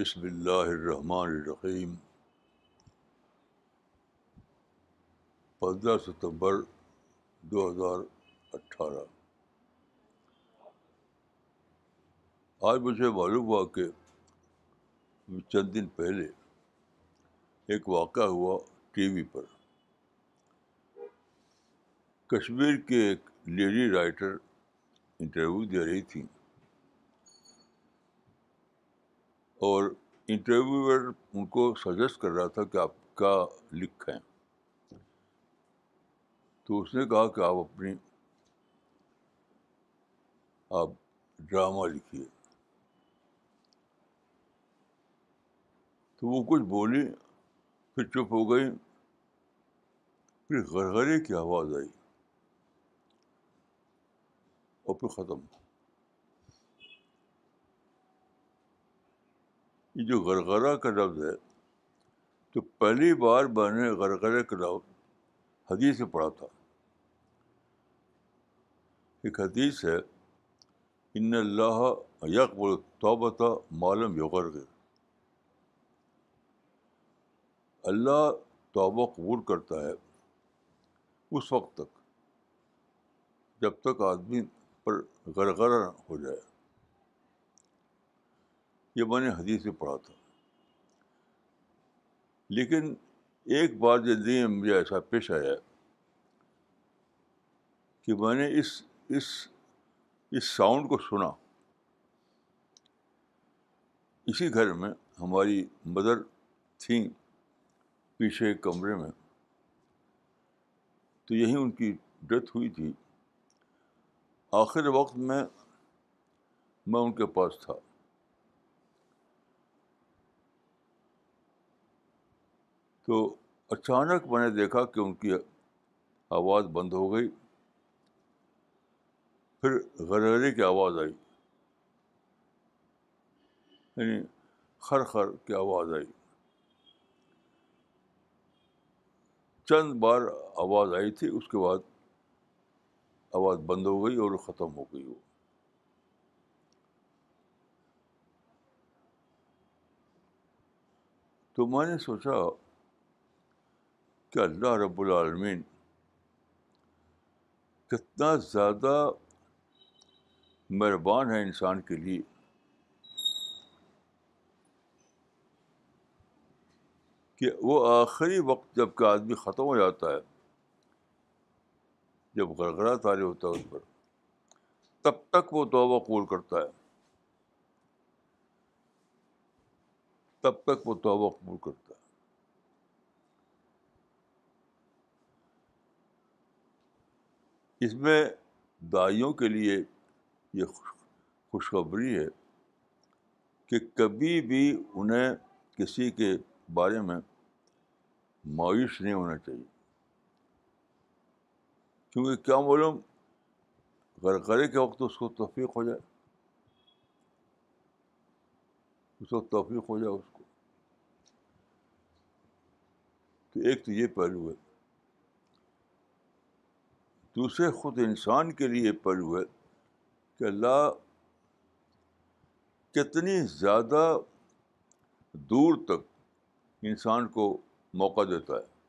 بسم اللہ الرحمن الرحیم۔ پندرہ ستمبر دو ہزار اٹھارہ۔ آج مجھے معلوم ہوا کہ چند دن پہلے ایک واقعہ ہوا ٹی وی پر۔ کشمیر کے ایک لیڈی رائٹر انٹرویو دے رہی تھیں۔ اور انٹرویور ان کو سجیسٹ کر رہا تھا کہ آپ کیا لکھیں تو اس نے کہا کہ آپ اپنی آپ ڈرامہ لکھیے۔ تو وہ کچھ بولی، پھر چپ ہو گئی۔ پھر غرغرے کی آواز آئی اور پھر ختم یہ جو غرغرہ کا لفظ ہے، تو پہلی بار میں نے غرغرے کا لفظ حدیث سے پڑھا تھا۔ ایک حدیث ہے، ان اللہ یکبر توبۃ معلوم یغر اللہ توبہ قبول کرتا ہے اس وقت تک جب تک آدمی پر غرغرہ ہو جائے۔ یہ میں نے حدیث سے پڑھا تھا۔ لیکن ایک بار زندگی میں مجھے ایسا پیش آیا کہ میں نے اس اس اس ساؤنڈ کو سنا۔ اسی گھر میں ہماری مدر تھیں پیچھے کمرے میں۔ تو یہیں ان کی ڈیتھ ہوئی تھی۔ آخر وقت میں میں ان کے پاس تھا۔ تو اچانک میں نے دیکھا کہ ان کی آواز بند ہو گئی۔ پھر غرغرے کی آواز آئی۔ یعنی خر خر کی آواز آئی۔ چند بار آواز آئی تھی، اس کے بعد آواز بند ہو گئی اور ختم ہو گئی وہ۔ تو میں نے سوچا کہ اللہ رب العالمین۔ کتنا زیادہ مہربان ہے انسان کے لیے۔ کہ وہ آخری وقت جبکہ آدمی ختم ہو جاتا ہے، جب گرگرا تاری ہوتا ہے اس پر، تب تک وہ توبہ قبول کرتا ہے۔ تب تک وہ توبہ قبول کرتا ہے۔ اس میں دائیوں کے لیے یہ خوشخبری ہے کہ کبھی بھی انہیں کسی کے بارے میں مایوس نہیں ہونا چاہیے۔ کیونکہ کیا معلوم غرغرے کے وقت اس کو توفیق ہو جائے۔ اس کو توفیق ہو جائے اس کو۔ تو ایک تو یہ پہلو ہے دوسرے خود انسان کے لیے پہلو ہے کہ اللہ کتنی زیادہ دور تک انسان کو موقع دیتا ہے۔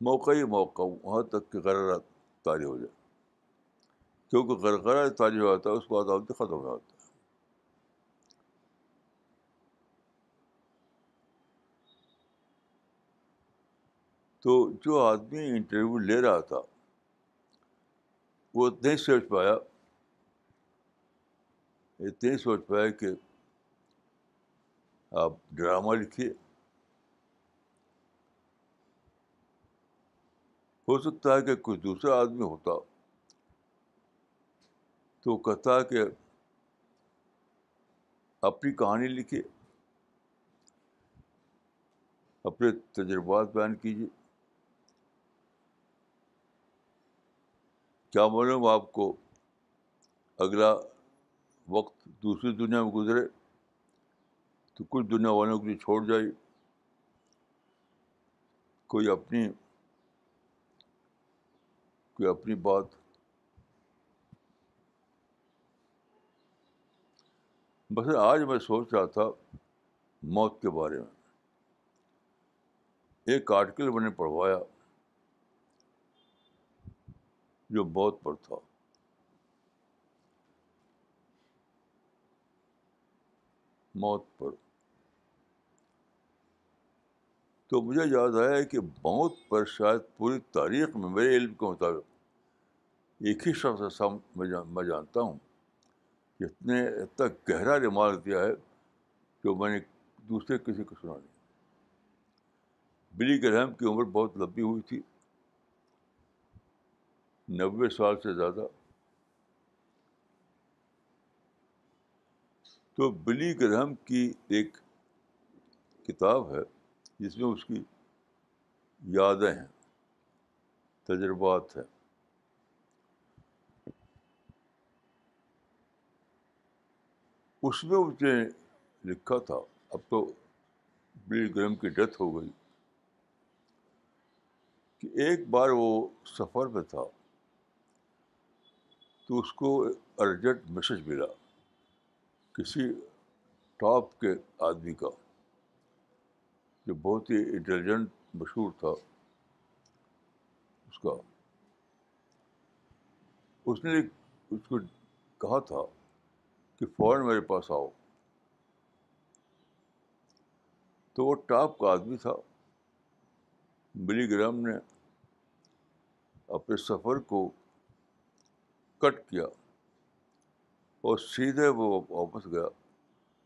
موقع ہی موقع، وہاں تک کہ غرارہ تاری ہو جائے۔ کیونکہ غرغرہ تاری ہو جاتا ہے، اس بعد آدمی ختم ہو جاتا ہے۔ تو جو آدمی انٹرویو لے رہا تھا، وہ نہیں سوچ پایا اتنے سوچ پایا کہ آپ ڈرامہ لکھیے۔ ہو سکتا ہے کہ کوئی دوسرا آدمی ہوتا، تو کہتا ہے کہ اپنی کہانی لکھیے، اپنے تجربات بیان کیجیے۔ کیا معلوم آپ کو اگلا وقت دوسری دنیا میں گزرے تو کچھ دنیا والوں کے لیے چھوڑ جائی۔ کوئی اپنی کوئی اپنی بات۔ بس آج میں سوچ رہا تھا موت کے بارے میں۔ ایک آرٹیکل میں نے پڑھوایا۔ جو موت پر تھا۔ موت پر۔ تو مجھے یاد آیا کہ موت پر شاید پوری تاریخ میں میرے علم کے مطابق ایک ہی شخص ایسا میں جانتا ہوں جس نے اتنا گہرا ریمارک دیا ہے جو میں نے دوسرے کسی کو سنا نہیں۔ بلی گرہم کی عمر بہت لمبی ہوئی تھی۔ نوے سال سے زیادہ۔ تو بلی گرہم کی ایک کتاب ہے، جس میں اس کی یادیں ہیں، تجربات ہیں۔ اس میں اس نے لکھا تھا، اب تو بلی گرم کی ڈیتھ ہو گئی، کہ ایک بار وہ سفر میں تھا۔ تو اس کو ارجنٹ میسج ملا کسی ٹاپ کے آدمی کا جو بہت ہی انٹیلیجنٹ مشہور تھا اس کا۔ اس نے اس کو کہا تھا کہ فوراً میرے پاس آؤ۔ تو وہ ٹاپ کا آدمی تھا۔ بلی گرام نے اپنے سفر کو کٹ کیا اور سیدھے وہ واپس گیا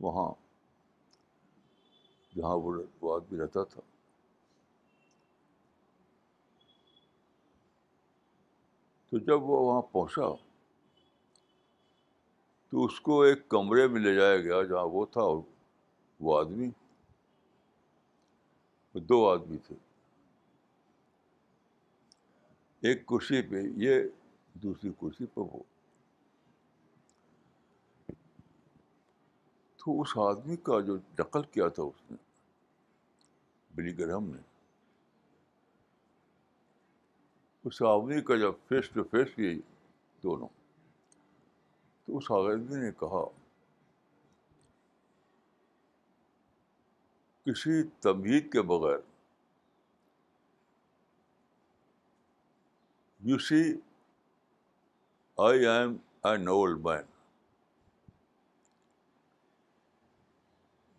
وہاں جہاں وہ آدمی رہتا تھا۔ تو جب وہ وہاں پہنچا تو اس کو ایک کمرے میں لے جایا گیا جہاں وہ تھا اور وہ آدمی، دو آدمی تھے۔ ایک کرسی پہ، یہ دوسری کرسی پہ وہ تو اس آدمی کا جو نقل کیا تھا اس نے، بلی گرہم نے، اس آدمی کا جب فیس ٹو فیس کی دونوں، تو اس آدمی نے کہا، کسی تمہید کے بغیر you see I am an old man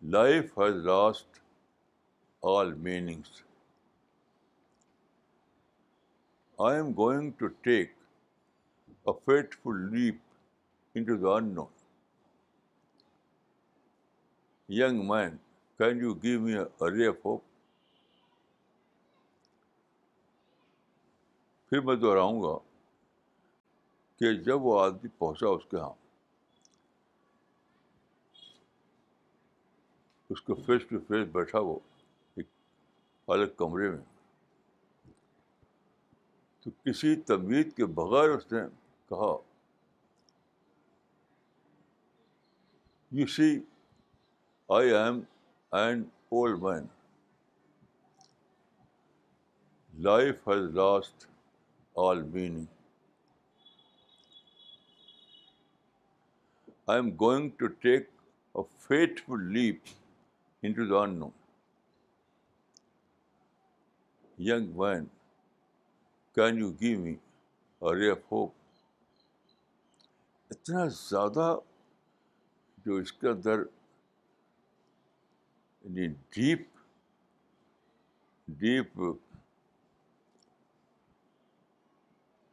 life has lost all meanings I am going to take a fateful leap into the unknown young man can you give me ray of hope پھر میں دوہراؤں گا کہ جب وہ آدمی پہنچا اس کے یہاں اس کو فیس ٹو فیس بیٹھا وہ ایک الگ کمرے میں۔ تو کسی تمید کے بغیر اس نے کہا you see I am an old man life has lost all meaning I am going to take a fateful leap into the unknown young man can you give me ray of hope اتنا زیادہ جو اس کے اندر یعنی deep deep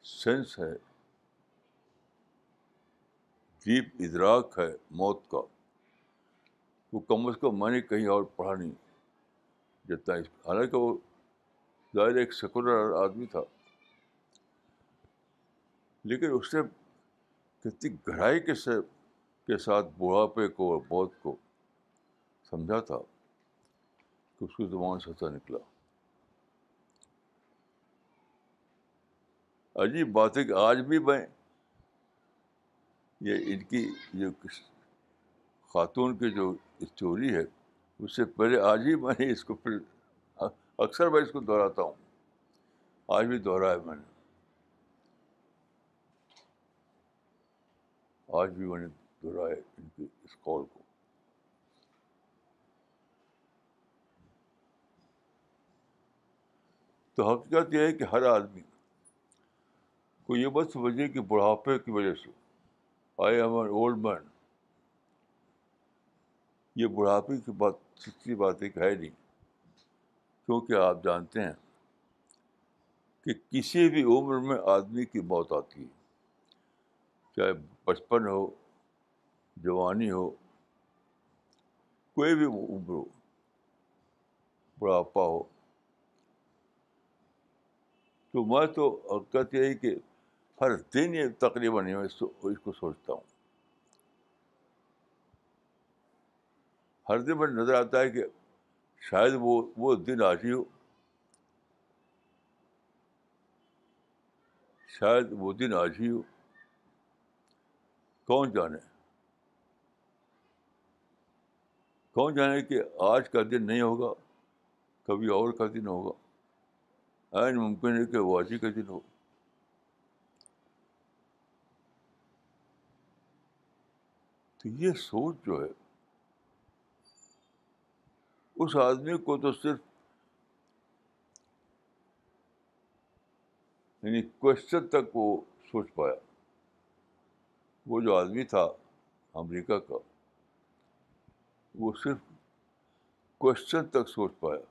sense ہے deep ادراک ہے موت کا۔ وہ کم از کم میں نے کہیں اور پڑھا نہیں۔ جتنا اس حالانکہ وہ ظاہر ایک سیکولر آدمی تھا۔ لیکن اس نے کتنی گہرائی کے سے کے ساتھ بڑھاپے کو اور موت کو سمجھا تھا کہ اس کی زبان سے نکلا۔ عجیب بات ہے کہ آج بھی میں یہ ان کی جو خاتون کی جو اسٹوری ہے، اس سے پہلے آج ہی میں نے اس کو پھر اکثر میں اس کو دہراتا ہوں۔ آج بھی دوہرایا ہے میں نے۔ آج بھی میں نے دہرایا ان کی اس کال کو۔ تو حقیقت یہ ہے کہ ہر آدمی کو یہ بس سمجھے کہ بڑھاپے کی وجہ سے I am an old man یہ بڑھاپے کی بات سچی بات ایک ہے نہیں، کیونکہ آپ جانتے ہیں کہ کسی بھی عمر میں آدمی کی موت آتی ہے۔ چاہے بچپن ہو، جوانی ہو، کوئی بھی عمر ہو، بڑھاپا ہو۔ تو میں تو حقیقت یہی کہ ہر دن یہ تقریباً اس کو سوچتا ہوں۔ ہر دن مجھے نظر آتا ہے کہ شاید وہ وہ دن آج ہی ہو۔ شاید وہ دن آج ہی ہو۔ کون جانے؟ کون جانے کہ آج کا دن نہیں ہوگا، کبھی اور کا دن ہوگا۔ این ممکن ہے کہ وہ آج ہی کا دن ہو۔ تو یہ سوچ جو ہے، اس آدمی کو تو صرف یعنی کوشچن تک وہ سوچ پایا۔ وہ جو آدمی تھا امریکہ کا، وہ صرف کوشچن تک سوچ پایا۔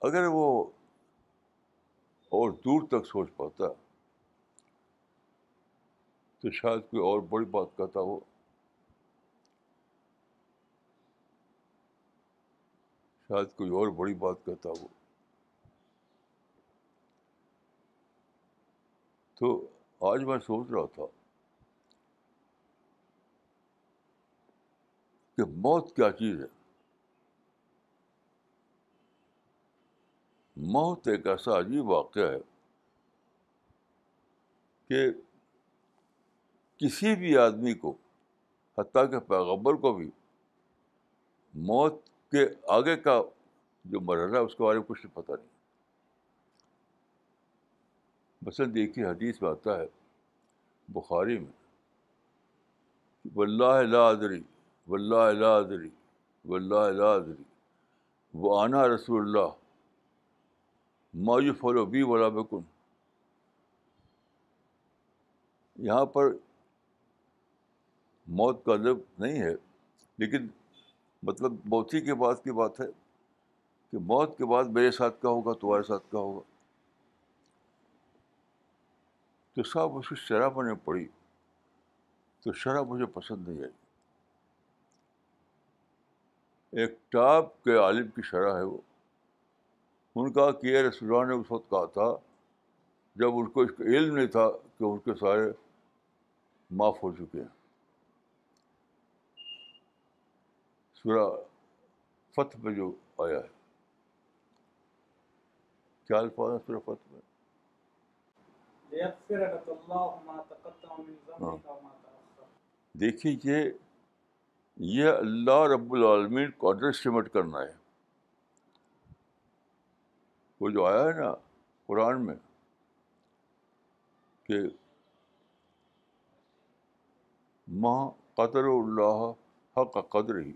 اگر وہ اور دور تک سوچ پاتا تو شاید کوئی اور بڑی بات کہتا ہو۔ شاید کوئی اور بڑی بات کہتا ہو۔ تو آج میں سوچ رہا تھا کہ موت کیا چیز ہے۔ موت ایک ایسا عجیب واقعہ ہے کہ کسی بھی آدمی کو، حتیٰ کہ پیغبر کو بھی، موت کے آگے کا جو مرحلہ ہے، اس کے بارے میں کچھ پتہ نہیں۔ مثلاً دیکھیے، حدیث میں آتا ہے، بخاری میں لا ادری لا ادری لا ادری وہ آنا رسول اللہ مایو فلو بی ولا بکن۔ یہاں پر موت کا لفظ نہیں ہے، لیکن مطلب موتی کے بعد کی بات ہے کہ موت کے بعد میرے ساتھ کیا ہوگا، تمہارے ساتھ کیا ہوگا؟ تو صاحب اس کی شرح میں نے پڑھی تو شرح مجھے پسند نہیں آئی۔ ایک ٹاپ کے عالم کی شرح ہے وہ۔ ان کا کہ رسول نے اس وقت کہا تھا، جب ان کو اس کا علم نہیں تھا کہ ان کے سارے معاف ہو چکے ہیں۔ سورہ فتح میں جو آیا ہے۔ کیا الفاظ ہے سورہ فتح میں؟ ہاں۔ دیکھیے یہ یہ اللہ رب العالمین کو اسٹیمیٹ کرنا ہے۔ وہ جو آیا ہے نا قرآن میں کہ ماں قدر اللہ حق قدر ہی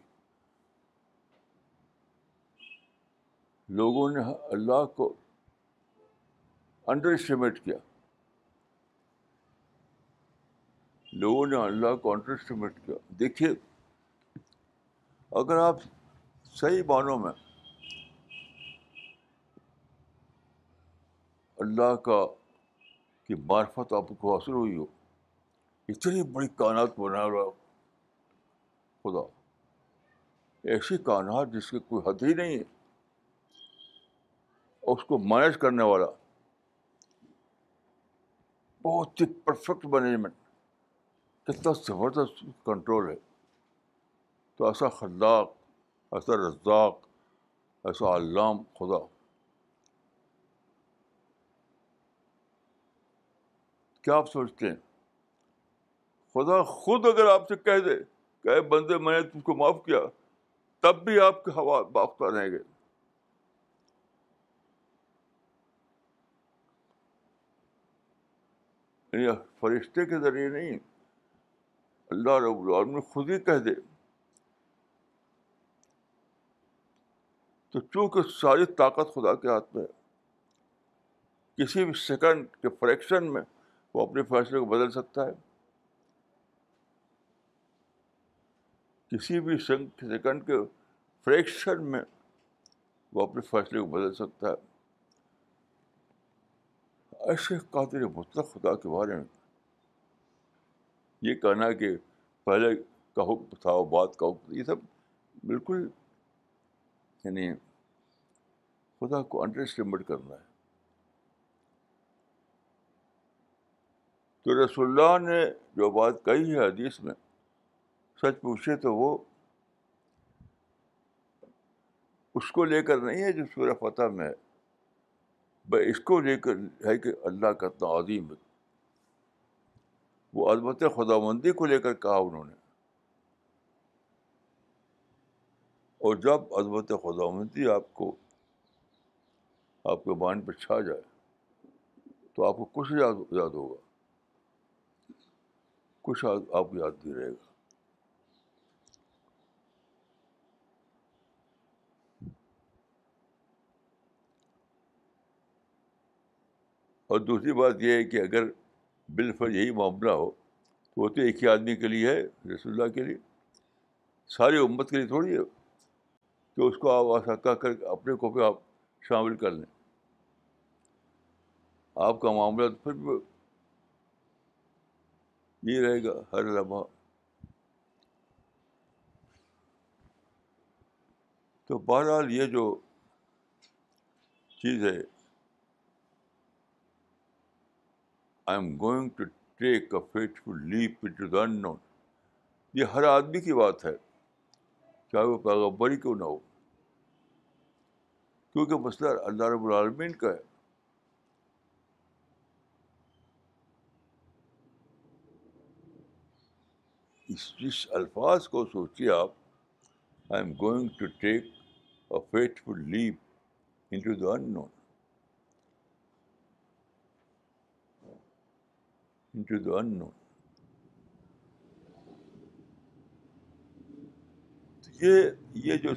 لوگوں نے اللہ کو انڈر اسٹیمیٹ کیا۔ لوگوں نے اللہ کو انڈر اسٹیمیٹ کیا۔ دیکھیے، اگر آپ صحیح معنوں میں اللہ کا کی معرفت آپ کو حاصل ہوئی ہو، اتنی بڑی کائنات بنا رہا خدا، ایسی کائنات جس کی کوئی حد ہی نہیں ہے۔ اس کو مینیج کرنے والا۔ بہت ہی پرفیکٹ مینجمنٹ کتنا زبردست کنٹرول ہے۔ تو ایسا خلاق، ایسا رزاق، ایسا علام خدا۔ کیا آپ سوچتے ہیں؟ خدا خود اگر آپ سے کہہ دے کہ بندے، میں نے تم کو معاف کیا، تب بھی آپ کے ہوا باختہ رہیں گے۔ یعنی فرشتے کے ذریعے نہیں، اللہ رب العالمین خود ہی کہہ دے۔ تو چونکہ ساری طاقت خدا کے ہاتھ میں ہے، کسی بھی سیکنڈ کے فریکشن میں وہ اپنے فیصلے کو بدل سکتا ہے۔ کسی بھی سیکنڈ کے فریکشن میں وہ اپنے فیصلے کو بدل سکتا ہے۔ ایسے قادر مطلق خدا کے بارے میں۔ یہ کہنا کہ پہلے کا حکم تھا وہ بات کا حکم، یہ سب بالکل یعنی خدا کو انڈر اسٹیمیٹ کرنا ہے۔ تو رسول اللہ نے جو بات کہی ہے حدیث میں، سچ پوچھے تو وہ اس کو لے کر نہیں ہے جو سورہ فتح میں ہے۔ بھائی اس کو لے کر ہے کہ اللہ کا اتنا عظیم ہے۔ وہ عظمت خدا مندی کو لے کر کہا انہوں نے۔ اور جب عظمت خدا مندی آپ کو، آپ کے مائنڈ پہ چھا جائے، تو آپ کو کچھ یاد یاد ہوگا۔ کچھ آپ کو یاد نہیں رہے گا۔ اور دوسری بات یہ ہے کہ اگر بالفر یہی معاملہ ہو، تو وہ تو ایک ہی آدمی کے لیے ہے، رسول اللہ کے لیے۔ ساری امت کے لیے تھوڑی ہے کہ اس کو آپ ایسا کہہ کر اپنے کو بھی آپ شامل کر لیں۔ آپ کا معاملہ تو پھر بھی یہ رہے گا، ہر لمحہ تو بہرحال یہ جو چیز ہے I am going to take a fateful leap to the unknown یہ ہر آدمی کی بات ہے، چاہے وہ پیغبری کیوں نہ ہو۔ کیونکہ مسئلہ اللہ رب العالمین کا ہے۔ اس جس الفاظ کو سوچیے آپ I am going to take a fateful leap into the unknown into the unknown یہ یہ جو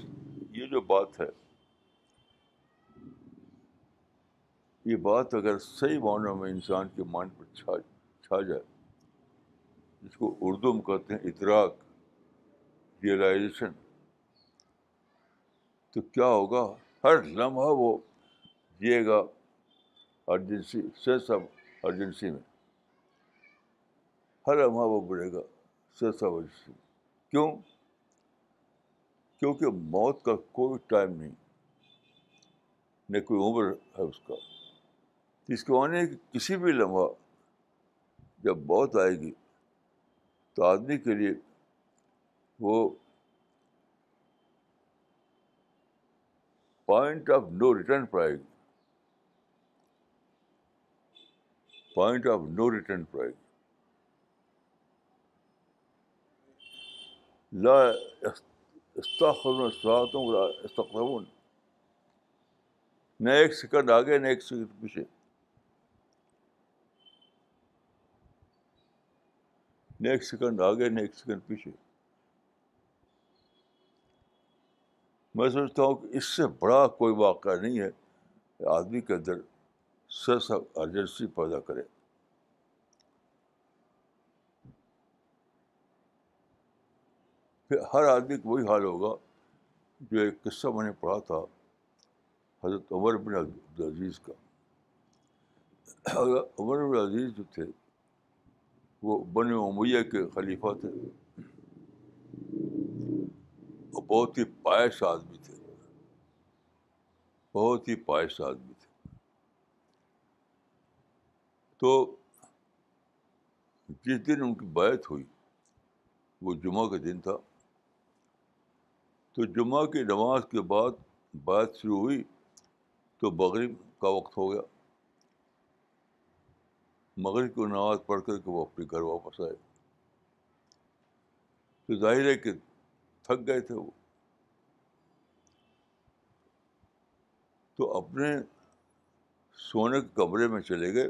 یہ جو بات ہے یہ بات اگر صحیح معنوں میں انسان کے مائنڈ پر چھا چھا جائے جس کو اردو میں کہتے ہیں ادراک ریئلائزیشن تو کیا ہوگا ہر لمحہ وہ جیے گا ارجنسی سینس آف ارجنسی میں ہر لمحہ وہ بڑھے گا سینس آف ارجنسی کیوں؟ کیونکہ موت کا کوئی ٹائم نہیں، نہ کوئی عمر ہے اس کا۔ اس کے معنی کہ کسی بھی لمحہ جب موت آئے گی تو آدمی کے لیے وہ پوائنٹ آف نو ریٹرن پر آئے گی۔ پوائنٹ آف نو ریٹرن پر آئے گی۔ لا استخر استخرون نہ ایک سیکنڈ آگے، نہ ایک سیکنڈ پیچھے. نہ ایک سیکنڈ آگے، نہ ایک سیکنڈ پیچھے. میں سوچتا ہوں کہ اس سے بڑا کوئی واقعہ نہیں ہے کہ آدمی کے اندر سس ارجنسی پیدا کرے۔ پھر ہر آدمی کو وہی حال ہوگا جو ایک قصہ میں نے پڑھا تھا، حضرت عمر بن عبدالعزیز کا۔ عمر بن عزیز جو تھے، وہ بن امیہ کے خلیفہ تھے۔ وہ بہت ہی پائش آدمی تھے۔ بہت ہی پائش آدمی تھے۔ تو جس دن ان کی بیعت ہوئی، وہ جمعہ کا دن تھا۔ تو جمعہ کی نماز کے بعد بات شروع ہوئی تو مغرب کا وقت ہو گیا۔ مغرب کو نماز پڑھ کر کے وہ اپنے گھر واپس آئے۔ تو ظاہر ہے کہ تھک گئے تھے وہ۔ تو اپنے سونے کے کمرے میں چلے گئے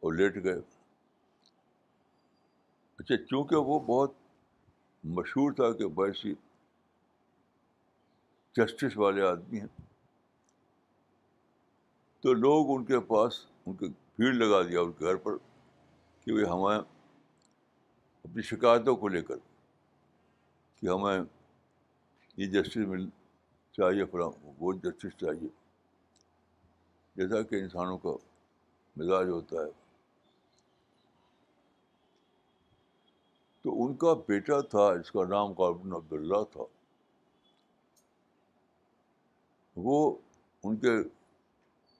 اور لیٹ گئے۔ اچھا چونکہ وہ بہت مشہور تھا کہ بیسی جسٹس والے آدمی ہیں۔ تو لوگ ان کے پاس ان کے بھیڑ لگا دیا ان کے گھر پر کہ وہ ہمیں اپنی شکایتوں کو لے کر کہ ہمیں یہ جسٹس مل چاہیے، فلاں وہ جسٹس چاہیے۔ جیسا کہ انسانوں کا مزاج ہوتا ہے۔ تو ان کا بیٹا تھا جس کا نام قابل عبداللہ تھا۔ وہ ان کے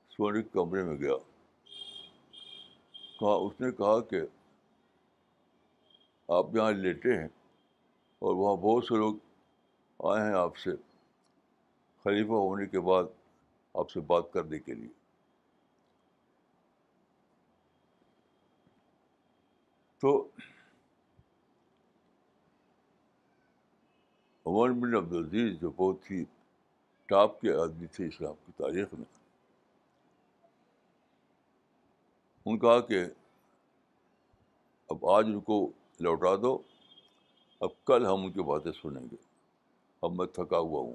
سونے کے کمرے میں گیا کہا اس نے کہا کہ آپ یہاں لیٹے ہیں اور وہاں بہت سے لوگ آئے ہیں آپ سے خلیفہ ہونے کے بعد آپ سے بات کرنے کے لیے تو عمر بن عبدالعزیز جو بہت ہی ٹاپ کے آدمی تھے اسلام کی تاریخ میں۔ ان کہا کہ اب آج ان کو لوٹا دو، اب کل ہم ان کی باتیں سنیں گے۔ اب میں تھکا ہوا ہوں۔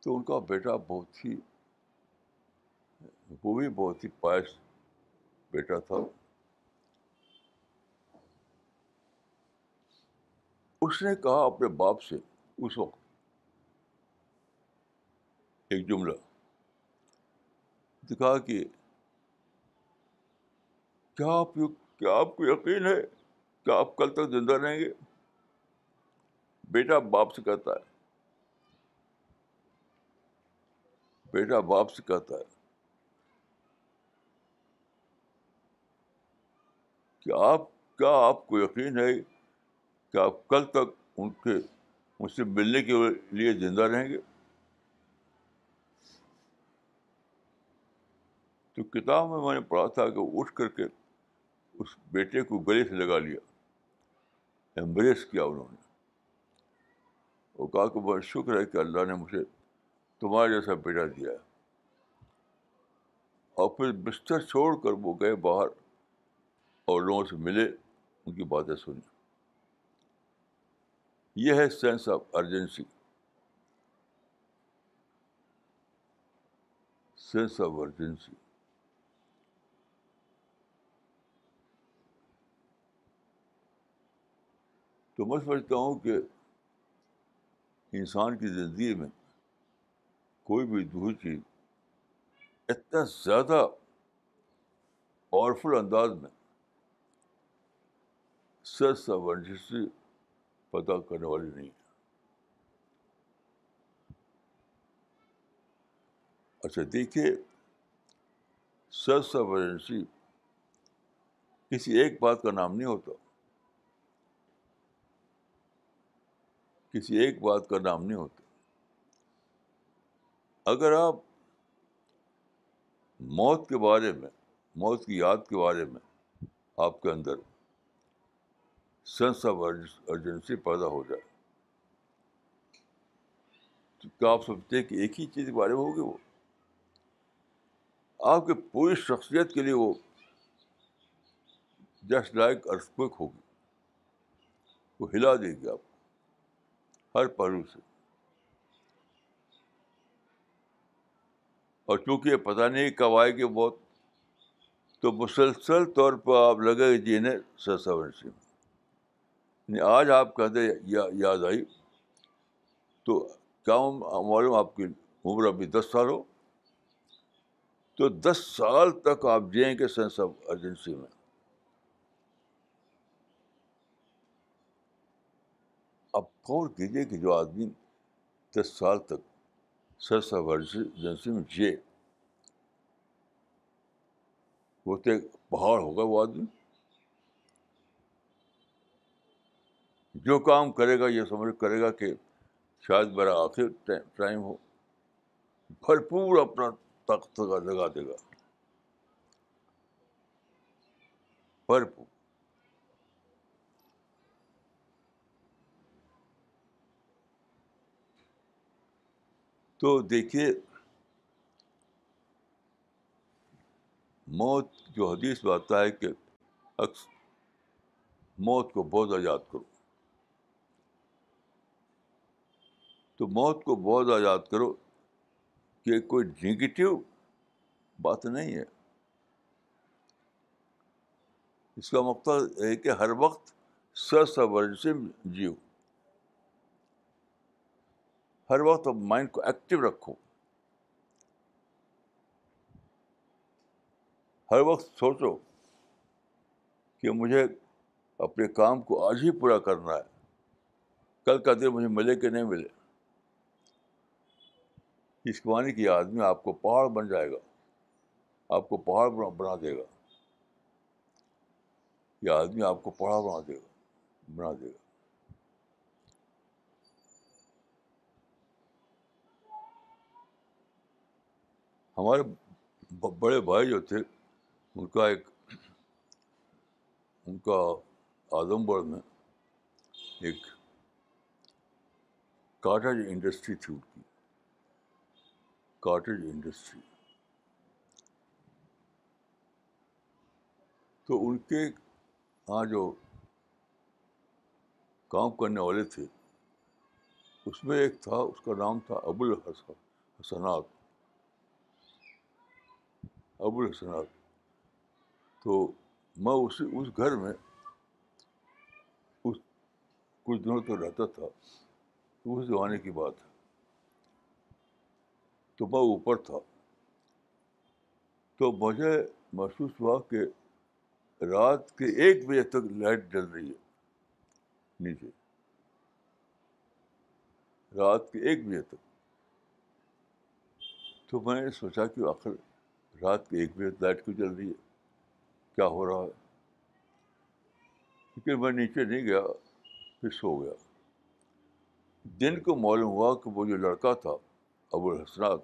تو ان کا بیٹا بہت ہی، وہ بھی بہت ہی پائس بیٹا تھا۔ اس نے کہا اپنے باپ سے اس وقت، ایک جملہ، دکھا کہ کیا آپ کیا آپ کو یقین ہے کہ آپ کل تک زندہ رہیں گے؟ بیٹا باپ سے کہتا ہے، بیٹا باپ سے کہتا ہے کہ آپ کیا آپ کو یقین ہے کہ آپ کل تک ان کے، ان سے ملنے کے لیے زندہ رہیں گے؟ تو کتاب میں میں نے پڑھا تھا کہ اٹھ کر کے اس بیٹے کو گلے سے لگا لیا ایمبریس کیا انہوں نے۔ وہ کہا کہ بہت شکر ہے کہ اللہ نے مجھے تمہارا جیسا بیٹا دیا۔ ہے اور پھر بستر چھوڑ کر وہ گئے باہر اور لوگوں سے ملے، ان کی باتیں سنی۔ یہ ہے sense of urgency sense of urgency تو میں سمجھتا ہوں کہ انسان کی زندگی میں کوئی بھی دوسری چیز اتنا زیادہ پاورفل انداز میں سینس آف ارجنسی پتا کرنے والی نہیں۔ ہے اچھا دیکھیے سینس آف کسی ایک بات کا نام نہیں ہوتا۔ کسی ایک بات کا نام نہیں ہوتا۔ اگر آپ موت کے بارے میں، موت کی یاد کے بارے میں آپ کے اندر سینس آف ارجنسی پیدا ہو جائے۔ تو کیا آپ سمجھتے ہیں کہ ایک ہی چیز کے بارے میں ہوگی وہ؟ آپ کی پوری شخصیت کے لیے وہ جسٹ لائک ارسپک ہوگی۔ وہ ہلا دے گی آپ ہر پہلو سے۔ اور چونکہ یہ پتہ نہیں کب آئے گی بہت تو مسلسل طور پر آپ لگے جینے سرساورسی میں۔ آج آپ کہتے یاد آئی؟ تو کیا معلوم آپ کی عمر ابھی دس سال ہو؟ تو دس سال تک آپ جئیں گے سینس آف ارجنسی میں۔ اب غور کیجیے کہ جو آدمی دس سال تک سینس آف ارجنسی میں جیے، وہ تو ایک پہاڑ ہوگا وہ آدمی۔ جو کام کرے گا، یہ سمجھ کرے گا کہ شاید میرا آخر ٹائم ہو۔ بھرپور اپنا طاقت لگا دے گا۔ بھرپور۔ تو دیکھیے، موت جو حدیث میں آتا ہے کہ موت کو بہت یاد کرو۔ تو موت کو بہت زیادہ یاد کرو کہ کوئی نگیٹو بات نہیں ہے۔ اس کا مقصد ہے کہ ہر وقت سور سے جیو۔ ہر وقت مائنڈ کو ایکٹیو رکھو۔ ہر وقت سوچو کہ مجھے اپنے کام کو آج ہی پورا کرنا ہے۔ کل کا دن مجھے ملے کہ نہیں ملے۔ اس کے معنی کہ یہ آدمی آپ کو پہاڑ بن جائے گا۔ آپ کو پہاڑ بنا دے گا۔ یہ آدمی آپ کو پہاڑ بنا دے گا۔ بنا دے گا۔ ہمارے بڑے بھائی جو تھے، ان کا ایک ان کا اعظم گڑھ میں ایک کاٹیج انڈسٹری تھی ان کی۔ Cottage industry. تو ان کے یہاں جو کام کرنے والے تھے، اس میں ایک تھا، اس کا نام تھا ابو الحسنات ابو الحسنات تو میں اسی اس گھر میں اس کچھ دنوں تو رہتا تھا اس زمانے کی بات ہے۔ تو میں اوپر تھا۔ تو مجھے محسوس ہوا کہ رات کے ایک بجے تک لائٹ جل رہی ہے۔ نیچے۔ رات کے ایک بجے تک۔ تو میں نے سوچا کہ آخر رات کے ایک بجے لائٹ کیوں چل رہی ہے؟ کیا ہو رہا ہے؟ کیونکہ میں نیچے نہیں گیا، پھر سو گیا۔ دن کو معلوم ہوا کہ وہ جو لڑکا تھا ابو الحسنات،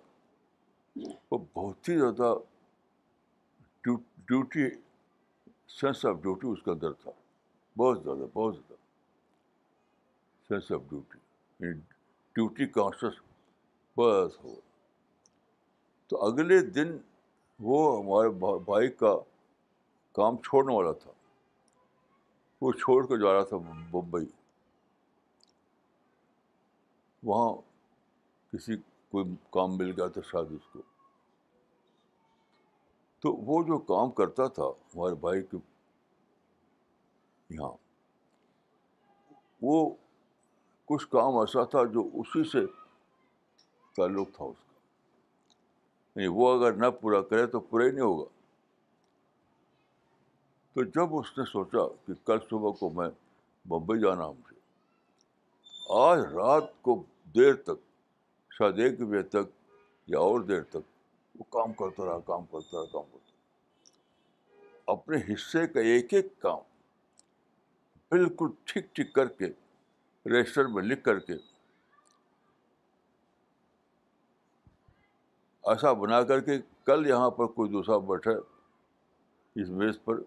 وہ بہت ہی زیادہ ڈیوٹی سینس آف ڈیوٹی اس کے اندر تھا۔ بہت زیادہ بہت زیادہ۔ Sense of duty duty conscious بس ہو تو اگلے دن وہ ہمارے بھائی کا کام چھوڑنے والا تھا۔ وہ چھوڑ کے جا رہا تھا بمبئی وہاں کسی کوئی کام مل گیا تھا شاید اس کو۔ تو وہ جو کام کرتا تھا ہمارے بھائی کے یہاں، وہ کچھ کام ایسا تھا جو اسی سے تعلق تھا اس کا۔ نہیں وہ اگر نہ پورا کرے تو پورا ہی نہیں ہوگا۔ تو جب اس نے سوچا کہ کل صبح کو میں بمبئی جانا مجھے آج رات کو دیر تک شاید ایک بجے تک یا اور دیر تک، وہ کام کرتا رہا، کام کرتا رہا، کام کرتا رہا۔ اپنے حصے کا ایک ایک کام بالکل ٹھیک ٹھیک کر کے، رجسٹر میں لکھ کر کے ایسا بنا کر کے کل یہاں پر کوئی دوسرا بیٹھے اس میز پر،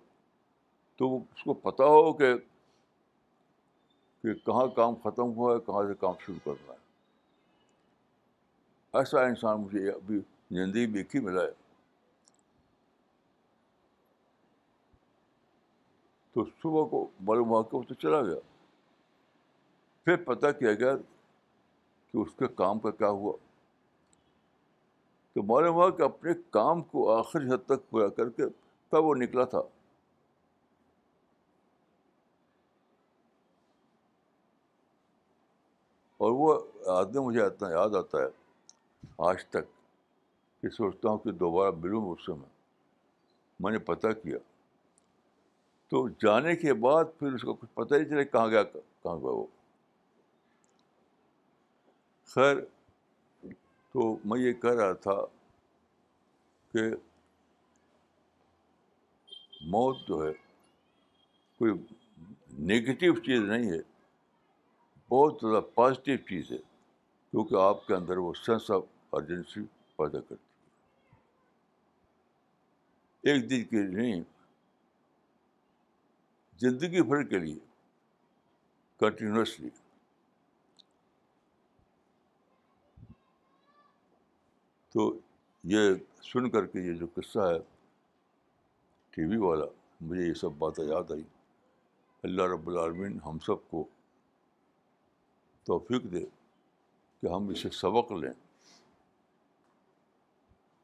تو اس کو پتہ ہو کہ کہ کہاں کام ختم ہوا ہے، کہاں سے کام شروع کرنا ہے۔ ایسا انسان مجھے ابھی زندگی بھی ایک ہی ملا ہے۔ تو صبح کو معلوم ہوا کہ وہ تو چلا گیا۔ پھر پتہ کیا گیا کہ اس کے کام کا کیا ہوا۔ تو معلوم ہوا کہ اپنے کام کو آخری حد تک پورا کر کے تب وہ نکلا تھا۔ اور وہ آدمی مجھے اتنا یاد آتا ہے۔ آج تک کہ سوچتا ہوں کہ دوبارہ ملوں اس سے میں۔ میں نے پتہ کیا۔ تو جانے کے بعد پھر اس کو کچھ پتہ نہیں چلے کہاں گیا کہاں گیا وہ۔ خیر، تو میں یہ کہہ رہا تھا کہ موت جو ہے کوئی نگیٹو چیز نہیں ہے، بہت زیادہ پازیٹیو چیز ہے، کیونکہ آپ کے اندر وہ سینس آف ارجنسی پیدا کرتی ہے۔ ایک دن کے لیے نہیں زندگی بھر کے لیے کنٹینیوسلی تو یہ سن کر کے یہ جو قصہ ہے، ٹی وی والا، مجھے یہ سب باتیں یاد آئی اللہ رب العالمین ہم سب کو توفیق دے کہ ہم اسے سبق لیں۔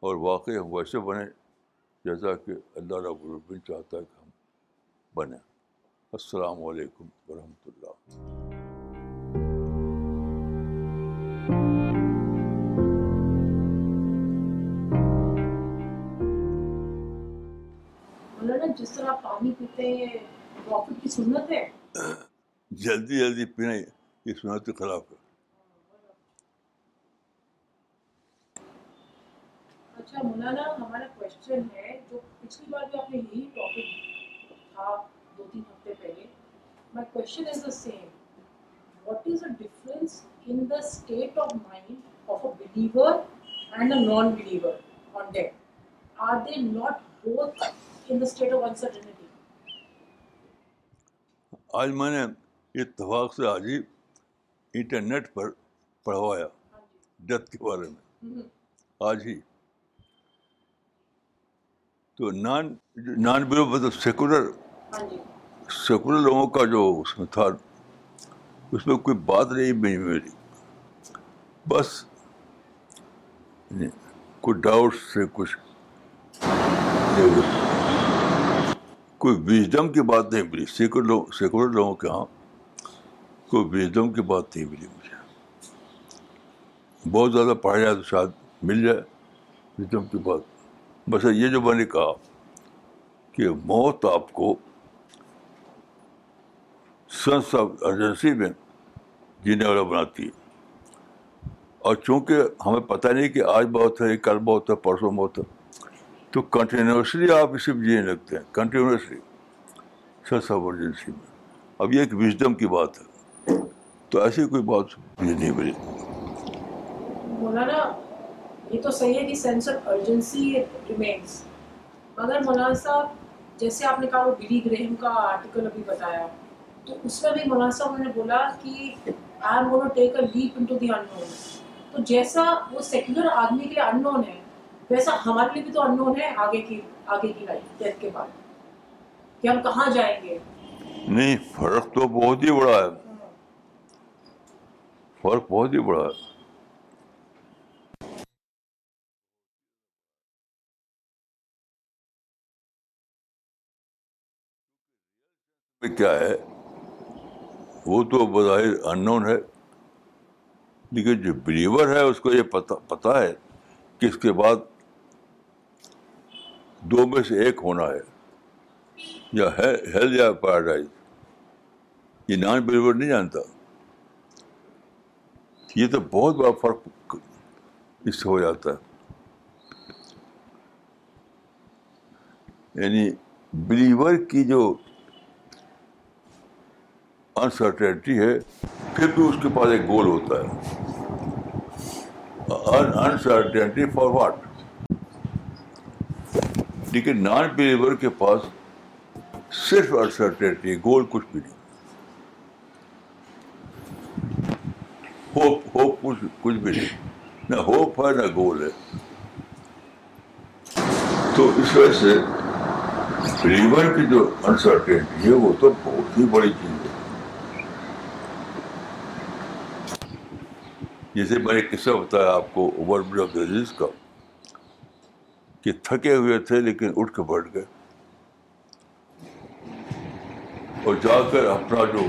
اور واقعی ہم ویسے بنیں جیسا کہ اللہ رب العبین چاہتا ہے کہ ہم بنیں۔ السلام علیکم ورحمۃ اللہ۔ جس طرح پانی پیتے ہیں کی سنت ہے؟ جلدی جلدی پینا یہ سنت کے خلاف ہے۔ اچھا مولانا ہمارا کوشچن ہے جو پچھلی بار بھی آپ نے یہی ٹاپک تھا دو تین ہفتے پہلے۔ My question is the same what is the difference in the state of mind of a believer and a non believer on are they not both in the state of uncertainty آج میں نے اتفاق سے آج ہی internet پر پڑھوایا ہاں جی۔ Death کے بارے میں۔ آج ہی۔ تو نان نان بلو مطلب سیکولر ہاں جی۔ سیکولر لوگوں کا جو اس میں تھا اس میں کوئی بات نہیں ملی میری۔ بس کوئی ڈاؤٹ سے کچھ کوئی ویژڈم کی بات نہیں ملی۔ سیکولر لوگ سیکولر لوگوں کے ہاں کوئی ویژڈم کی بات نہیں ملی مجھے۔ بہت زیادہ پڑھا جائے تو شاید مل جائے۔ ویژڈم کی بات بس یہ جو میں نے کہا کہ موت آپ کو سنس آف ارجنسی میں جینے والا بناتی ہے۔ اور چونکہ ہمیں پتہ نہیں کہ آج بہت ہے، کل بہت ہے، پرسوں بہت ہے، تو کنٹینیوسلی آپ اسے جینے لگتے ہیں کنٹینیوسلی سنس آف ارجنسی میں۔ اب یہ ایک وزڈم کی بات ہے۔ تو ایسی کوئی بات مجھے نہیں ملی۔ مولانا یہ تو صحیح ہے کہ سینس آف ارجنسی ریمینس مگر مولانا صاحب، جیسے آپ نے کہا وہ بلی گرہم کا آرٹیکل ابھی بتایا، تو اس میں بھی مولانا صاحب نے بولا کہ I am gonna take a leap into the unknown تو جیسا وہ سیکولر آدمی کے لیے ان نون ہے، ویسا ہمارے لیے بھی تو ان نون ہے آگے کی آگے کی لائف ڈیتھ کے بعد۔ کہ ہم کہاں جائیں گے؟ نہیں، فرق تو بہت ہی بڑا ہے۔ فرق بہت ہی بڑا ہے۔ میں کیا ہے؟ وہ تو بظاہر ان نون ہے، لیکن جو بلیور ہے، اس کو یہ پتہ پتہ ہے کہ اس کے بعد دو میں سے ایک ہونا ہے، یا ہیل یا پیراڈائز یہ نان بلیور نہیں جانتا۔ یہ تو بہت بڑا فرق اس سے ہو جاتا ہے۔ یعنی بلیور کی جو انسرٹینٹی ہے، پھر بھی اس کے پاس ایک گول ہوتا ہے۔ انسرٹینٹی فار واٹ لیکن نان بلیور کے پاس صرف انسرٹینٹی گول کچھ بھی نہیں۔ ہوپ ہوپ کچھ کچھ بھی نہیں۔ نہ ہوپ ہے، نہ گول ہے۔ تو اس وجہ سے بلیور کی جو انسرٹینٹی ہے، وہ تو بہت ہی بڑی چیز ہے۔ جیسے میں نے قصہ بتایا آپ کو عمر بن عبدالعزیز کا، کہ تھکے ہوئے تھے لیکن اٹھ کے بیٹھ گئے۔ اور جا کر اپنا جو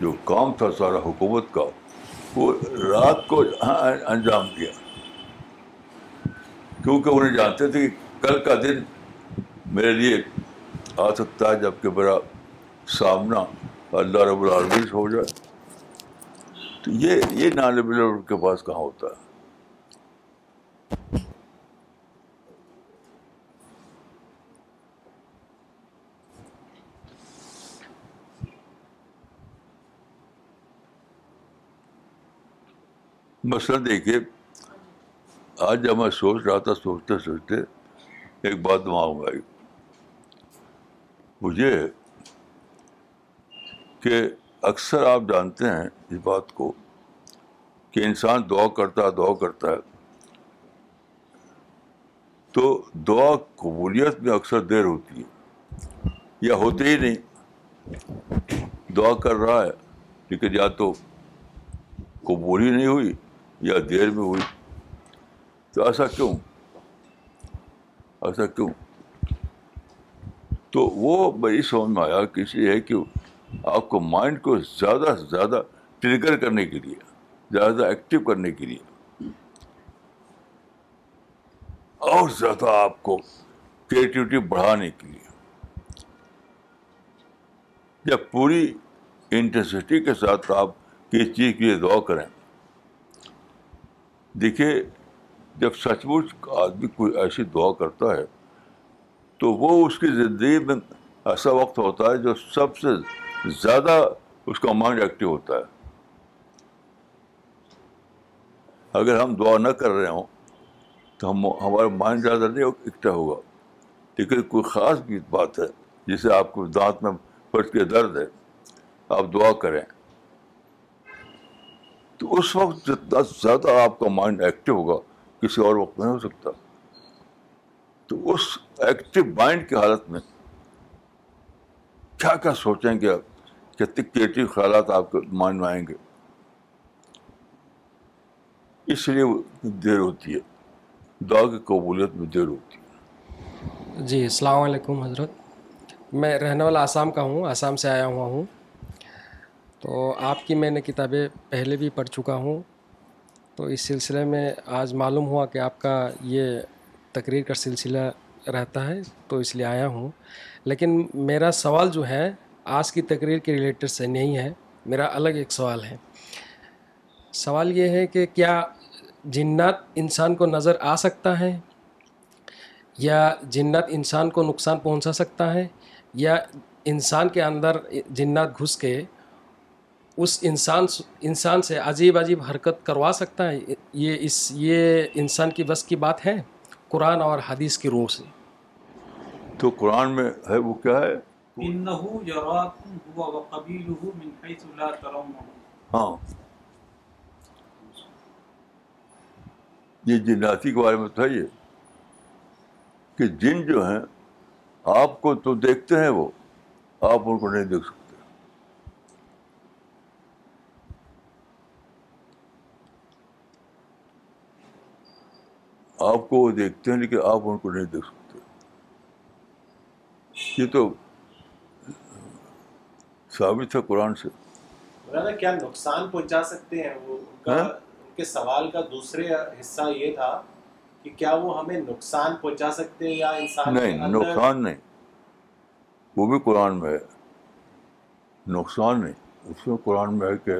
جو کام تھا سارا حکومت کا، وہ رات کو انجام دیا۔ کیونکہ انہیں جانتے تھے کہ کل کا دن میرے لیے آ سکتا ہے جبکہ میرا سامنا اللہ رب العالمین سے ہو جائے۔ تو یہ یہ نان بلیور کے پاس کہاں ہوتا ہے؟ مثلاً دیکھیے، آج جب میں سوچ رہا تھا، سوچتے سوچتے ایک بات دماغ میں آئی۔ مجھے کہ اکثر آپ جانتے ہیں اس بات کو کہ انسان دعا کرتا ہے، دعا کرتا ہے۔ تو دعا قبولیت میں اکثر دیر ہوتی ہے یا ہوتے ہی نہیں۔ دعا کر رہا ہے، لیکن یا تو قبول ہی نہیں ہوئی یا دیر میں ہوئی۔ تو ایسا کیوں؟ ایسا کیوں؟ تو وہ میری سمجھ میں آیا کہ اس لیے ہے کہ آپ کو مائنڈ کو زیادہ سے زیادہ ٹریگر کرنے کے لیے، زیادہ ایکٹیو کرنے کے لیے۔ اور زیادہ آپ کو کریٹیوٹی بڑھانے کے لیے۔ یا پوری انٹینسٹی کے ساتھ آپ کسی چیز کے لیے دعا کریں۔ دیکھیے، جب سچ مچ آدمی کوئی ایسی دعا کرتا ہے، تو وہ اس کی زندگی میں ایسا وقت ہوتا ہے جو سب سے زیادہ اس کا مائنڈ ایکٹیو ہوتا ہے۔ اگر ہم دعا نہ کر رہے ہوں، تو ہم ہمارا مائنڈ زیادہ نہیں اکٹھا ہوگا۔ لیکن کوئی خاص بھی بات ہے، جسے آپ کو دانت میں پھٹ کے درد ہے، آپ دعا کریں۔ تو اس وقت جتنا زیادہ آپ کا مائنڈ ایکٹیو ہوگا، کسی اور وقت نہیں ہو سکتا۔ تو اس ایکٹیو مائنڈ کی حالت میں کیا کیا سوچیں گے کتنے کریٹو خیالات آپ کے مائنڈ میں آئیں گے۔ اس لیے دیر ہوتی ہے۔ دعا کی قبولیت میں دیر ہوتی ہے۔ جی السلام علیکم حضرت۔ میں رہنے والا آسام کا ہوں، آسام سے آیا ہوا ہوں۔ تو آپ کی میں نے کتابیں پہلے بھی پڑھ چکا ہوں۔ تو اس سلسلے میں آج معلوم ہوا کہ آپ کا یہ تقریر کا سلسلہ رہتا ہے، تو اس لیے آیا ہوں۔ لیکن میرا سوال جو ہے آج کی تقریر کے ریلیٹڈ سے نہیں ہے، میرا الگ ایک سوال ہے۔ سوال یہ ہے کہ کیا جنات انسان کو نظر آ سکتا ہے؟ یا جنات انسان کو نقصان پہنچا سکتا ہے؟ یا انسان کے اندر جنات گھس کے اس انسان انسان سے عجیب عجیب حرکت کروا سکتا ہے؟ یہ اس، یہ انسان کی بس کی بات ہے؟ قرآن اور حدیث کی روح سے۔ تو قرآن میں ہے وہ کیا ہے؟ انه يراكم هو وقبيله من حيث لا ترونه ہاں۔ یہ جناتی کے بارے میں بتائیے کہ جن جو ہیں آپ کو تو دیکھتے ہیں وہ آپ ان کو نہیں دیکھ سکتے۔ آپ کو وہ دیکھتے ہیں لیکن آپ ان کو نہیں دیکھ سکتے۔ یہ تو ثابت ہے قرآن سے۔ مولانا کیا نقصان پہنچا سکتے ہیں؟ وہ ان کا ہاں؟ ان کے سوال کا دوسرے حصہ یہ تھا کہ کیا وہ ہمیں نقصان پہنچا سکتے ہیں یا انسان نہیں نقصان نہیں۔ وہ بھی قرآن میں ہے۔ نقصان نہیں۔ اس میں قرآن میں ہے کہ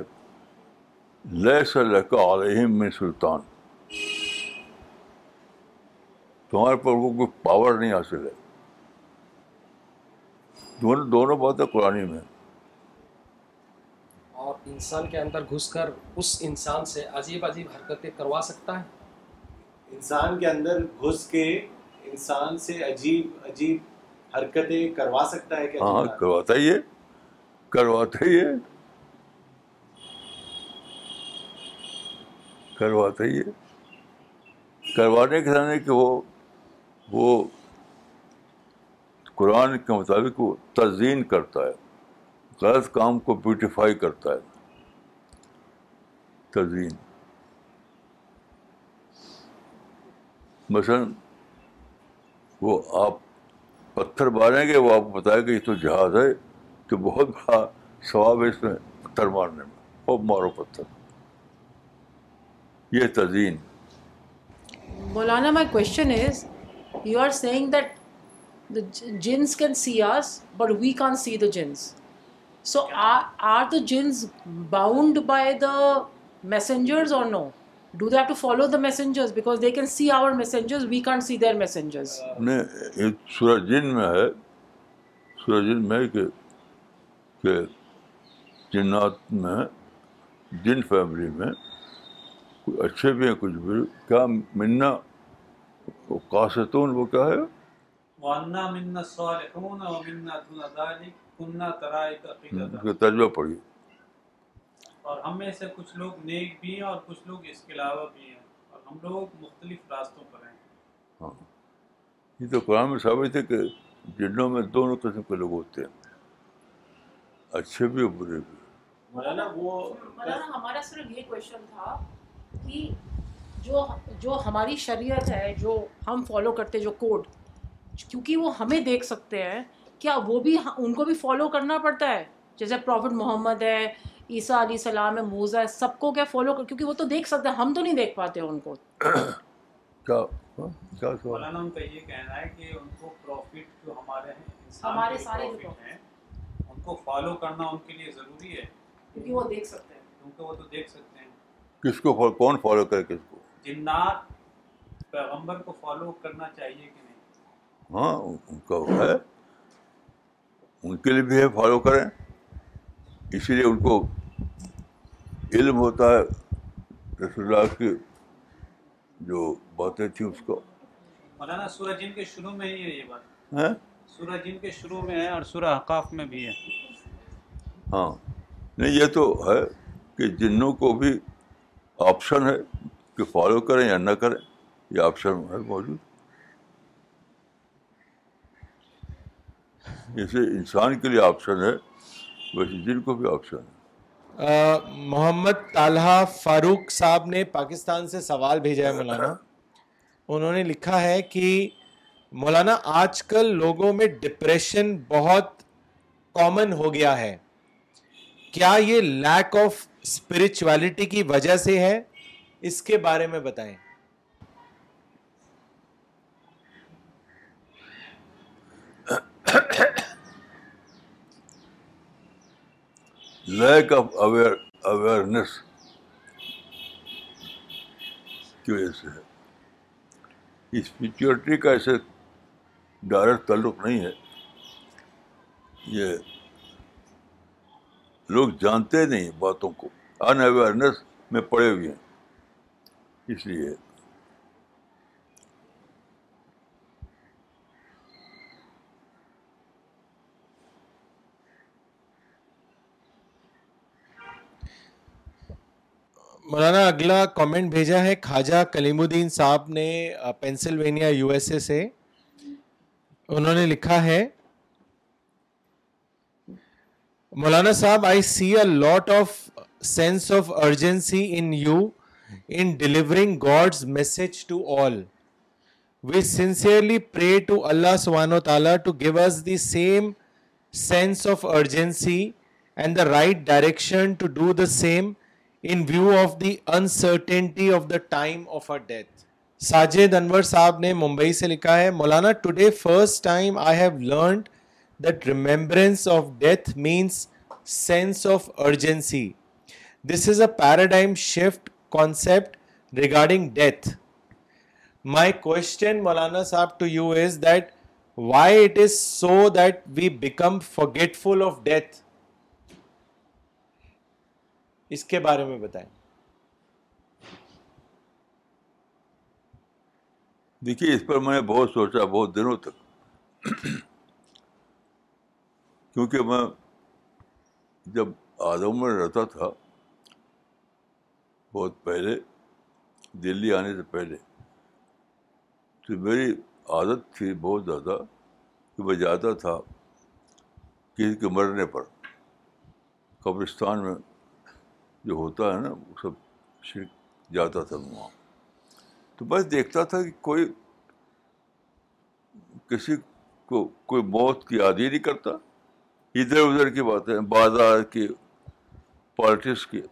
لیس لک علیہم من سلطان۔ تمہارے پر وہ کوئی پاور نہیں حاصل ہے۔ دونوں دونوں باتیں قرآن میں انسان کے اندر گھس کر اس انسان سے عجیب عجیب حرکتیں کروا سکتا ہے؟ انسان کے اندر گھس کے انسان سے عجیب عجیب حرکتیں کروا سکتا ہے کیا ہاں جنات؟ کرواتا ہی ہے۔ کرواتا ہی ہے۔ کرواتا ہی ہے۔ کروانے کے سامنے کہ وہ وہ قرآن کے مطابق وہ تزئین کرتا ہے۔ غلط کام کو بیوٹیفائی کرتا ہے۔ تدوین مثلاً وہ آپ پتھر ماریں گے وہ آپ کو بتائے گا یہ تو جہاز ہے تو بہت بڑا ثواب ہے اس میں پتھر مارنے میں۔ اور مارو پتھر۔ یہ تزئین۔ مولانا my question is you are seeing that the jinns can see as but we can't see the جنس so are the jinns bound by the messengers or no? Do they have to follow the messengers? Because they can see our messengers, we can't see their messengers. نے ایک سورہ جن میں ہے سورہ جن میں ہے کہ کہ جنات میں جن فیملی میں کچھ اچھے بھی ہیں کچھ بھی کیا منا قاستون وہ کیا ہے وَأَنَّا مِنَّا الصَّالِحُونَ وَمِنَّا دُونَ ذَلِكَ كُنَّا طَرَائِقَ قِدَدًا اس کا ترجمہ پڑھیے اور ہم میں سے کچھ لوگ نیک بھی ہیں اور کچھ لوگ اس کے علاوہ بھی ہیں۔ اور ہم لوگ مختلف راستوں پر ہیں۔ ہاں۔ یہ تو قرآن میں ثابت ہے کہ جنوں میں دونوں قسم کے لوگ ہوتے ہیں۔ اچھے بھی اور برے بھی۔ مولانا وہ مولانا ہمارا صرف یہ کوشچن تھا کہ جو جو ہماری شریعت ہے جو ہم فالو کرتے جو کوڈ کیونکہ وہ ہمیں دیکھ سکتے ہیں کیا وہ بھی ان کو بھی فالو کرنا پڑتا ہے؟ جیسے پروفٹ محمد ہے عیسیٰ علیہ السلام ہے موزا ہے سب کو کیا فالو کر کیونکہ وہ تو دیکھ سکتے ہیں ہم تو نہیں دیکھ پاتے ان کو۔ کیا؟ ہاں؟ کیا سوال؟ مولانا ان کا یہ کہنا ہے کہ ان کو پروفٹ جو ہمارے ہیں انسان ہمارے کے سارے جو prophet ہیں ان کو فالو کرنا ان کے لیے ضروری ہے۔ کیونکہ وہ دیکھ سکتے ہیں۔ کیونکہ وہ تو دیکھ سکتے ہیں۔ کس کو کون فالو کرے کس کو؟ جنات پیغمبر کو فالو کرنا چاہیے کہ نہیں؟ ہاں ان کا ہے۔ ان کے لیے بھی ہے فالو کریں۔ اسی لیے ان کو علم ہوتا ہے رسول اللہ کی جو باتیں تھیں اس کو۔ مولانا سورہ جن کے شروع میں ہی ہے یہ بات۔ ہیں سورہ جن کے شروع میں ہے اور سورہ حقاف میں بھی ہے۔ ہاں۔ نہیں یہ تو ہے کہ جنوں کو بھی آپشن ہے کہ فالو کریں یا نہ کریں یہ آپشن ہے موجود۔ جیسے انسان کے لیے آپشن ہے ویسے جن کو بھی آپشن ہے۔ آ، محمد طالحہ فاروق صاحب نے پاکستان سے سوال بھیجا ہے مولانا۔ انہوں نے لکھا ہے کہ مولانا آج کل لوگوں میں ڈپریشن بہت کامن ہو گیا ہے۔ کیا یہ لیک آف اسپرچویلٹی کی وجہ سے ہے؟ اس کے بارے میں بتائیں۔ لیک آف اویئر اویئرنیس کی وجہ سے ہے اسپریچولیٹی کا ایسے ڈائریکٹ تعلق نہیں ہے یہ لوگ جانتے نہیں باتوں کو ان اویئرنیس میں پڑے ہوئے ہیں اس لیے مولانا، اگلا کامنٹ بھیجا ہے خواجہ کلیم الدین صاحب نے پینسلوینیا یو ایس اے سے۔ انہوں نے لکھا ہے، مولانا صاحب I see a lot of sense of urgency in you in delivering God's message to all we sincerely pray to اللہ سبحانہ و تعالیٰ to give us the same sense of urgency and the right direction to do the same in view of the uncertainty of the time of our death. Sajid Anwar صاحب نے ممبئی سے لکھا ہے مولانا today first time I have learned that remembrance of death means sense of urgency this is a paradigm shift concept regarding death my question maulana sahab to you is that why it is so that we become forgetful of death? اس کے بارے میں بتائیں۔ دیکھیے، اس پر میں نے بہت سوچا، بہت دنوں تک۔ کیونکہ میں جب آدم میں رہتا تھا، بہت پہلے، دلی آنے سے پہلے، تو میری عادت تھی بہت زیادہ کہ میں جاتا تھا کسی کے مرنے پر، قبرستان میں۔ جو ہوتا ہے نا، وہ سب شرک جاتا تھا وہاں۔ تو بس دیکھتا تھا کہ کوئی کسی کو کوئی موت کی یاد ہی نہیں کرتا۔ ادھر ادھر کی باتیں، بازار کی پالیٹکس کی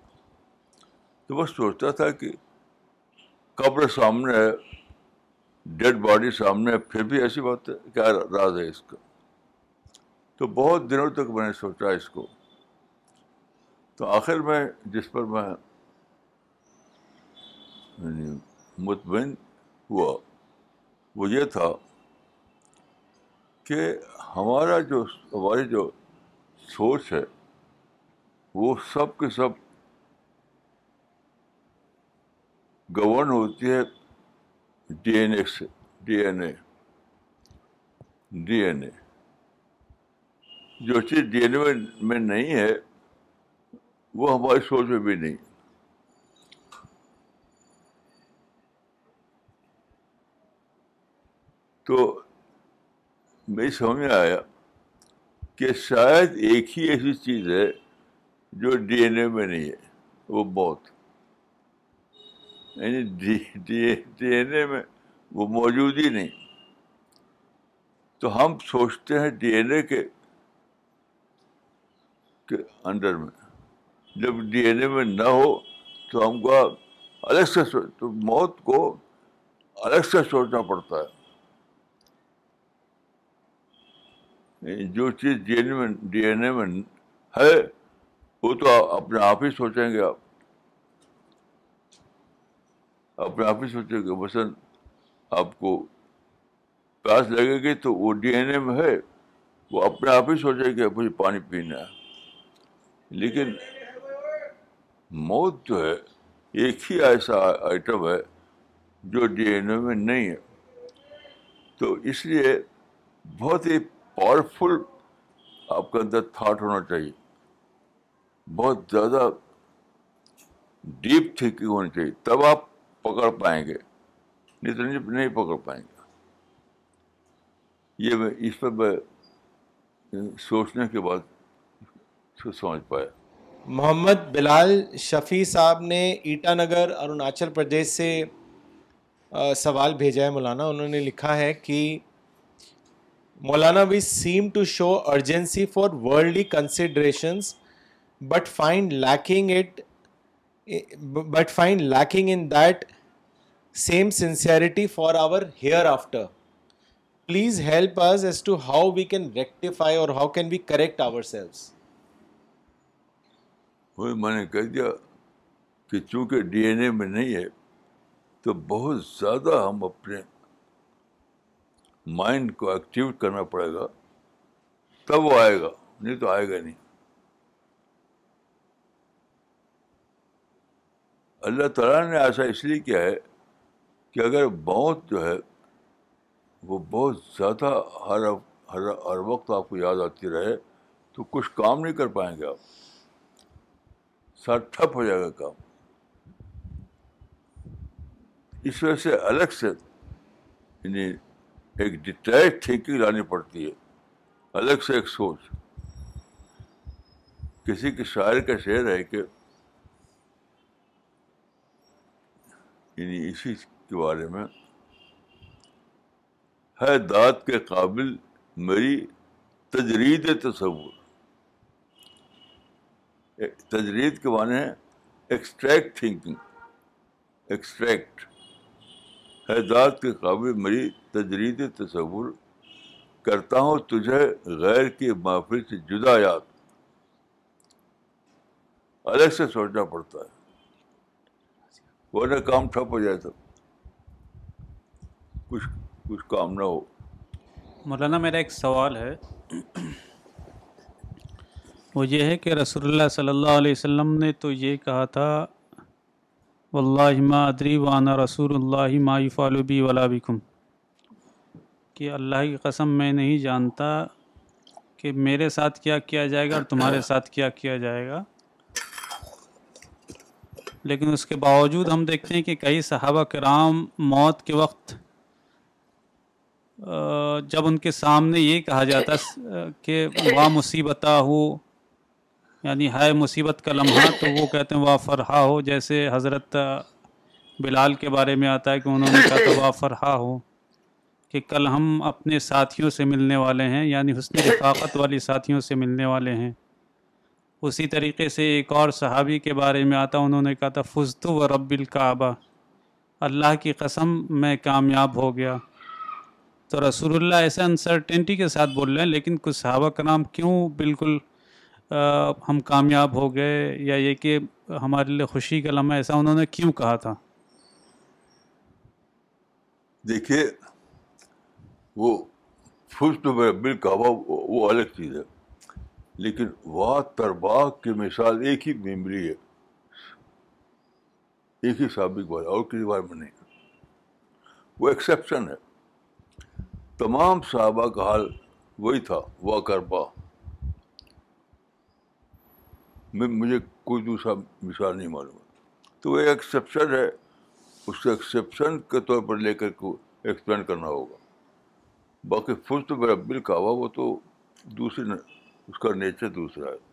تو بس سوچتا تھا کہ قبر سامنے ہے ڈیڈ باڈی سامنے ہے، پھر بھی ایسی بات ہے کیا راز ہے اس کا؟ تو بہت دنوں تک میں نے سوچا اس کو۔ تو آخر میں جس پر میں یعنی مطمئن ہوا، وہ یہ تھا کہ ہمارا جو، ہماری جو سوچ ہے، وہ سب کے سب گورن ہوتی ہے ڈی این اے سے، D N A, D N A. جو چیز ڈی این اے میں نہیں ہے وہ ہماری سوچ میں بھی نہیں۔ تو میری سمجھ میں آیا کہ شاید ایک ہی ایسی چیز ہے جو ڈی این اے میں نہیں ہے، وہ موت۔ یعنی ڈی این اے میں وہ موجود ہی نہیں۔ تو ہم سوچتے ہیں ڈی این اے کے انڈر میں۔ جب ڈی این اے میں نہ ہو تو ہم کو الگ سے تو موت کو الگ سے سوچنا پڑتا ہے۔ یعنی جو چیز ڈی این اے میں ڈی این اے میں ہے، وہ تو اپنے آپ ہی سوچیں گے آپ۔ اپنے آپ ہی سوچیں گے۔ مثلاً آپ کو پیاس لگے گی تو وہ ڈی این اے میں ہے، وہ اپنے آپ ہی سوچے کہ مجھے پانی پینا ہے۔ لیکن موت جو ہے، ایک ہی ایسا آئٹم ہے جو ڈی این اے میں نہیں ہے۔ تو اس لیے بہت ہی پاورفل آپ کے اندر تھاٹ ہونا چاہیے۔ بہت زیادہ ڈیپ تھنکنگ ہونی چاہیے۔ تب آپ پکڑ پائیں گے۔ نہیں تو نہیں پکڑ پائیں گے۔ یہ میں اس پر میں سوچنے کے بعد سمجھ پایا۔ محمد بلال شفیع صاحب نے ایٹا نگر اروناچل پردیش سے سوال بھیجا ہے مولانا۔ انہوں نے لکھا ہے کہ مولانا we seem to show urgency for worldly considerations but find lacking it but find lacking in that same sincerity for our hereafter please help us as to how we can rectify اور how can we correct ourselves وہی میں نے کہہ دیا کہ چونکہ D N A میں نہیں ہے، تو بہت زیادہ ہم اپنے مائنڈ کو ایکٹیو کرنا پڑے گا، تب وہ آئے گا، نہیں تو آئے گا نہیں۔ اللہ تعالیٰ نے ایسا اس لیے کیا ہے کہ اگر موت جو ہے وہ بہت زیادہ ہر ہر ہر وقت آپ کو یاد آتی رہے، تو کچھ کام نہیں کر پائیں گے آپ۔ سارا ٹھپ ہو جائے گا کام۔ اس وجہ سے الگ سے یعنی ایک ڈیٹیچ تھنکنگ لانی پڑتی ہے۔ الگ سے ایک سوچ۔ کسی کے شاعر کا شعر ہے کہ یعنی اسی کے بارے میں، ہے داد کے قابل میری تجرید تصور۔ تجرید کے معنی ہے ایکسٹریکٹ تھنکنگ ایکسٹریکٹ ہے داد کے قابل میری تجرید تصور. کرتا ہوں تجھے غیر کی محفل سے جدا یاد. الگ سے سوچنا پڑتا ہے. ورنہ کام ٹھپ ہو جائے تو کچھ کچھ کام نہ ہو. مولانا، میرا ایک سوال ہے۔ وہ یہ ہے کہ رسول اللہ صلی اللہ علیہ وسلم نے تو یہ کہا تھا، واللہ ما ادری وانا رسول اللہ ما یفعل بی ولا بکم. کہ اللہ کی قسم میں نہیں جانتا کہ میرے ساتھ کیا کیا جائے گا اور تمہارے ساتھ کیا کیا جائے گا۔ لیکن اس کے باوجود ہم دیکھتے ہیں کہ کئی صحابہ کرام موت کے وقت جب ان کے سامنے یہ کہا جاتا کہ واہ مصیبت ہو یعنی ہے مصیبت کا لمحہ، تو وہ کہتے ہیں واہ فرحا ہو، جیسے حضرت بلال کے بارے میں آتا ہے کہ انہوں نے کہا تھا، واہ فرحا ہو کہ کل ہم اپنے ساتھیوں سے ملنے والے ہیں یعنی حسن رفاقت والی ساتھیوں سے ملنے والے ہیں۔ اسی طریقے سے ایک اور صحابی کے بارے میں آتا، انہوں نے کہا تھا فضتو و رب الکعبہ، اللہ کی قسم میں کامیاب ہو گیا۔ تو رسول اللہ ایسے انسرٹینٹی کے ساتھ بول رہے ہیں، لیکن کچھ صحابہ کا نام کیوں بالکل ہم کامیاب ہو گئے یا یہ کہ ہمارے لیے خوشی کا لمحہ ایسا انہوں نے کیوں کہا تھا؟ دیکھیے، وہ فسٹ بل کعبہ وہ الگ چیز ہے۔ لیکن واہ ترباہ کی مثال ایک ہی میمری ہے۔ ایک ہی سابق بارے اور کسی بارے میں نہیں۔ وہ ایکسیپشن ہے۔ تمام صحابہ کا حال وہی تھا وہ کربا مجھے کوئی دوسرا مثال نہیں معلوم تو وہ ایکسیپشن ہے۔ اس ایکسیپشن کے طور پر لے کر کو ایکسپلین کرنا ہوگا۔ باقی فرست ربل کا ہوا وہ تو دوسری اس کا نیچر دوسرا ہے۔